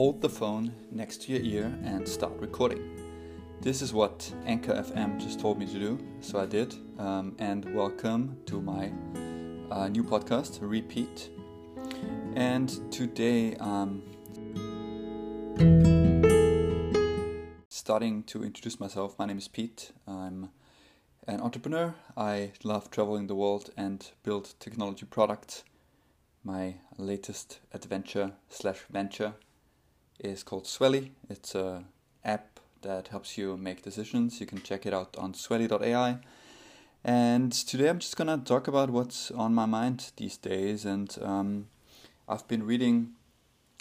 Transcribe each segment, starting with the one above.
hold the phone next to your ear and start recording. This is what Anchor FM just told me to do, so I did. Um, and welcome to my uh, new podcast, Repeat. And today I'm starting to introduce myself. My name is Pete. I'm an entrepreneur. I love traveling the world and build technology products. My latest adventure slash venture is called Swelly. It's a app that helps you make decisions. You can check it out on swelly.ai. And today I'm just gonna talk about what's on my mind these days. And um, I've been reading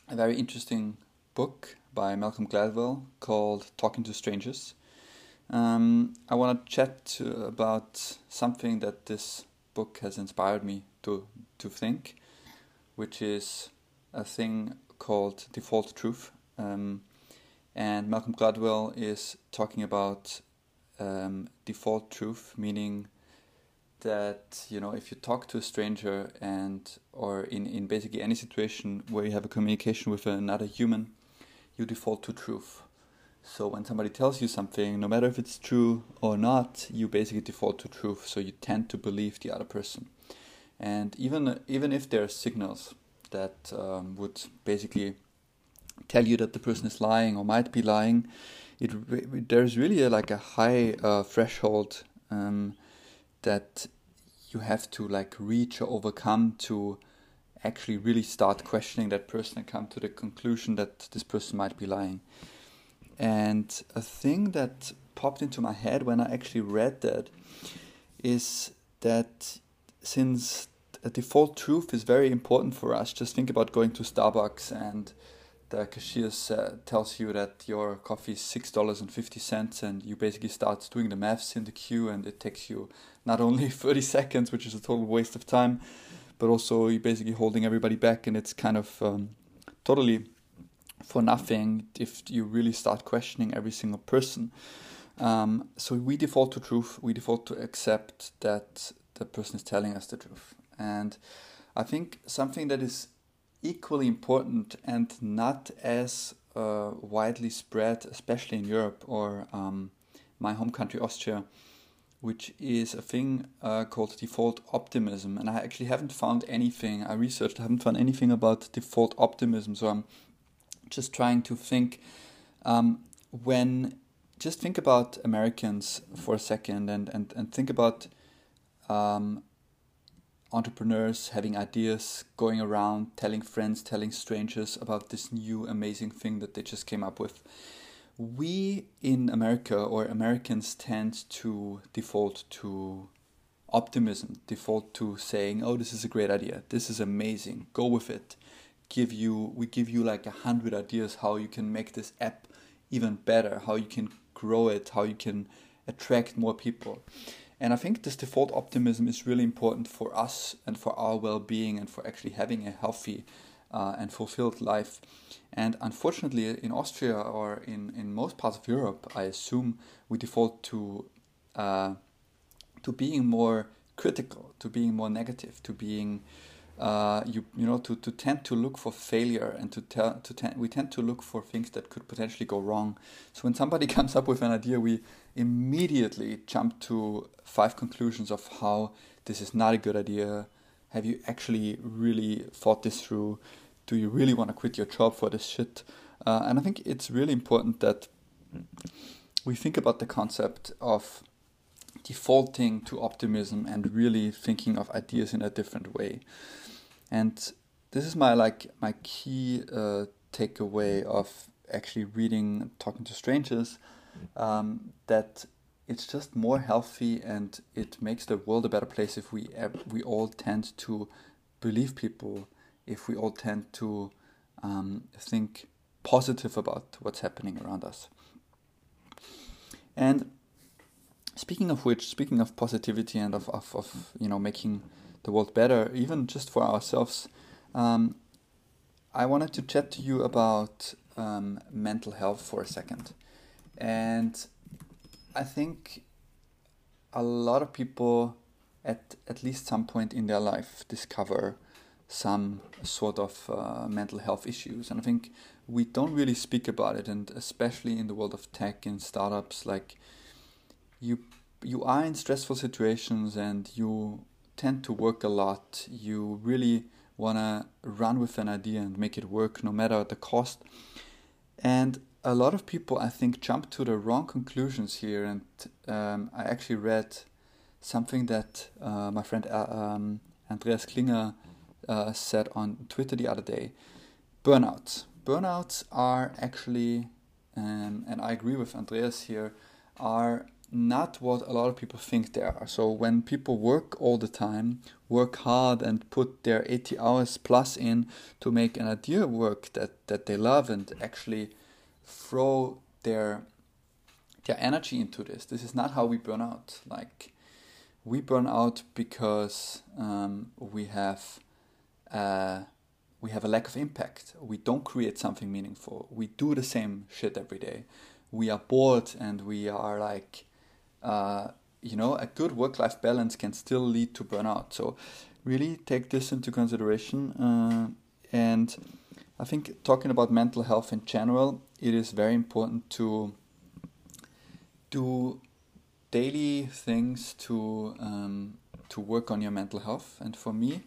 a very interesting book by Malcolm Gladwell called Talking to Strangers. Um, I want to chat about something that this book has inspired me to to think, which is a thing called default truth. Um, and Malcolm Gladwell is talking about um, default truth, meaning that you know if you talk to a stranger and or in, in basically any situation where you have a communication with another human, you default to truth. So when somebody tells you something, no matter if it's true or not, you basically default to truth. So you tend to believe the other person, and even even if there are signals that um, would basically tell you that the person is lying or might be lying, it there's really a, like a high uh, threshold um, that you have to like reach or overcome to actually really start questioning that person and come to the conclusion that this person might be lying. And a thing that popped into my head when I actually read that is that since a default truth is very important for us, just think about going to Starbucks and the cashier uh, tells you that your coffee is six dollars and fifty cents, and you basically start doing the maths in the queue, and it takes you not only thirty seconds, which is a total waste of time, but also you're basically holding everybody back, and it's kind of um, totally for nothing if you really start questioning every single person. Um, so we default to truth. We default to accept that the person is telling us the truth, and I think something that is equally important and not as uh, widely spread, especially in Europe or um, my home country, Austria, which is a thing uh, called default optimism. And I actually haven't found anything, I researched, I haven't found anything about default optimism. So I'm just trying to think um, when, just think about Americans for a second and, and, and think about um, entrepreneurs having ideas, going around telling friends, telling strangers about this new amazing thing that they just came up with. We in America or Americans tend to default to optimism, default to saying, "Oh, this is a great idea. This is amazing. Go with it." Give you we give you like a hundred ideas how you can make this app even better, how you can grow it, how you can attract more people. And I think this default optimism is really important for us and for our well being and for actually having a healthy uh, and fulfilled life. And unfortunately, in Austria or in, in most parts of Europe, I assume we default to uh, to being more critical, to being more negative, to being uh, you you know to, to tend to look for failure and to tell to ten, we tend to look for things that could potentially go wrong. So when somebody comes up with an idea, we immediately jump to five conclusions of how this is not a good idea. Have you actually really thought this through? Do you really want to quit your job for this shit? Uh, and I think it's really important that we think about the concept of defaulting to optimism and really thinking of ideas in a different way. And this is my like my key uh, takeaway of actually reading, talking to strangers, um, that it's just more healthy and it makes the world a better place if we we all tend to believe people, if we all tend to um, think positive about what's happening around us. And speaking of which, speaking of positivity and of, of, of you know making the world better, even just for ourselves, um, I wanted to chat to you about um, mental health for a second. And I think a lot of people at at least some point in their life discover some sort of uh, mental health issues. And I think we don't really speak about it, and especially in the world of tech and startups, like you you are in stressful situations and you tend to work a lot. You really want to run with an idea and make it work no matter the cost. And a lot of people, I think, jump to the wrong conclusions here. And um, I actually read something that uh, my friend uh, um, Andreas Klinger uh, said on Twitter the other day burnouts. Burnouts are actually, um, and I agree with Andreas here, are not what a lot of people think they are. So when people work all the time, work hard and put their 80 hours plus in to make an idea work that, that they love and actually throw their their energy into this. This is not how we burn out. Like we burn out because um, we have uh, we have a lack of impact. We don't create something meaningful. We do the same shit every day. We are bored and we are like uh, you know, a good work life balance can still lead to burnout. So, really take this into consideration. Uh, and I think talking about mental health in general, it is very important to do daily things to um, to work on your mental health. And for me,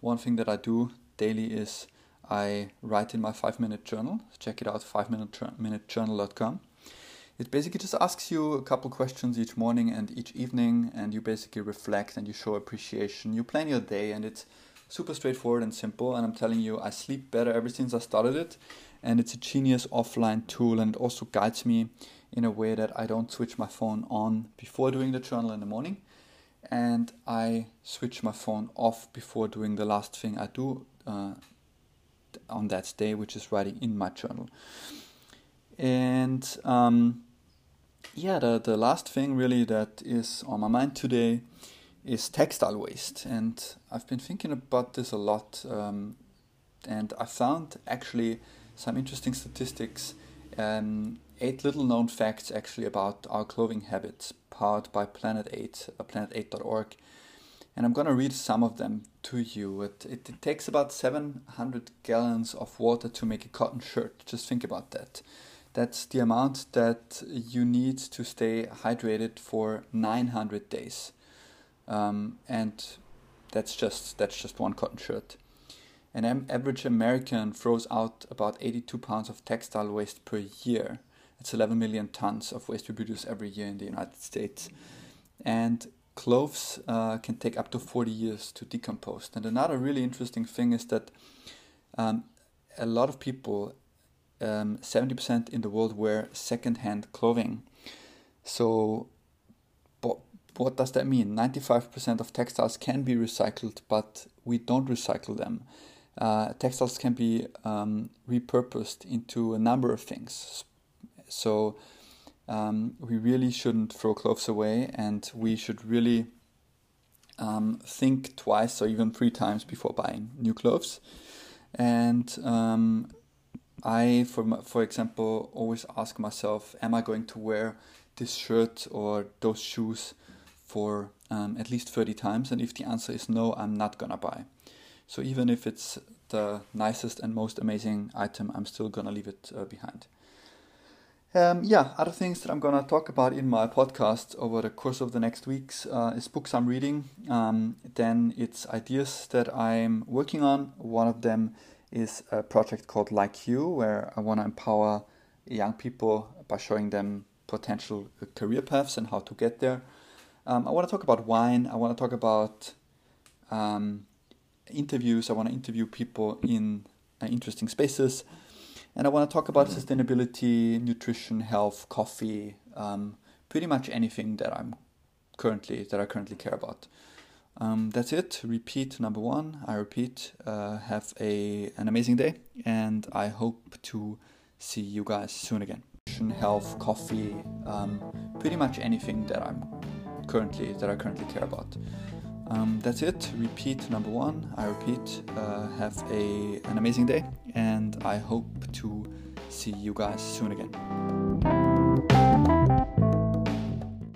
one thing that I do daily is I write in my five minute journal. Check it out, five minute journal.com it basically just asks you a couple questions each morning and each evening, and you basically reflect and you show appreciation. You plan your day, and it's super straightforward and simple. And I'm telling you, I sleep better ever since I started it, and it's a genius offline tool, and it also guides me in a way that I don't switch my phone on before doing the journal in the morning, and I switch my phone off before doing the last thing I do uh, on that day, which is writing in my journal. And um, yeah, the, the last thing really that is on my mind today is textile waste. And I've been thinking about this a lot. Um, and I found actually some interesting statistics, um, eight little known facts actually about our clothing habits, powered by Planet Aid, uh, planetaid.org. And I'm going to read some of them to you. It, it, it takes about 700 gallons of water to make a cotton shirt. Just think about that. That's the amount that you need to stay hydrated for 900 days. Um, and that's just that's just one cotton shirt. An average American throws out about 82 pounds of textile waste per year. It's 11 million tons of waste we produce every year in the United States. And clothes uh, can take up to 40 years to decompose. And another really interesting thing is that um, a lot of people um, 70% in the world wear second-hand clothing. So, but what does that mean? 95% of textiles can be recycled, but we don't recycle them. Uh, textiles can be um, repurposed into a number of things. So, um, we really shouldn't throw clothes away, and we should really um, think twice or even three times before buying new clothes. And um, I, for for example, always ask myself, am I going to wear this shirt or those shoes for um, at least 30 times? And if the answer is no, I'm not gonna buy. So even if it's the nicest and most amazing item, I'm still gonna leave it uh, behind. Um, yeah, other things that I'm gonna talk about in my podcast over the course of the next weeks uh, is books I'm reading. Um, then it's ideas that I'm working on. One of them is a project called Like You, where I want to empower young people by showing them potential career paths and how to get there. Um, I want to talk about wine. I want to talk about um, interviews. I want to interview people in uh, interesting spaces. And I want to talk about sustainability, nutrition, health, coffee, um, pretty much anything that I'm currently that I currently care about. Um, that's it. Repeat number one. I repeat. Uh, have a an amazing day, and I hope to see you guys soon again. Health, coffee, um, pretty much anything that I'm currently that I currently care about. Um, that's it. Repeat number one. I repeat. Uh, have a an amazing day, and I hope to see you guys soon again.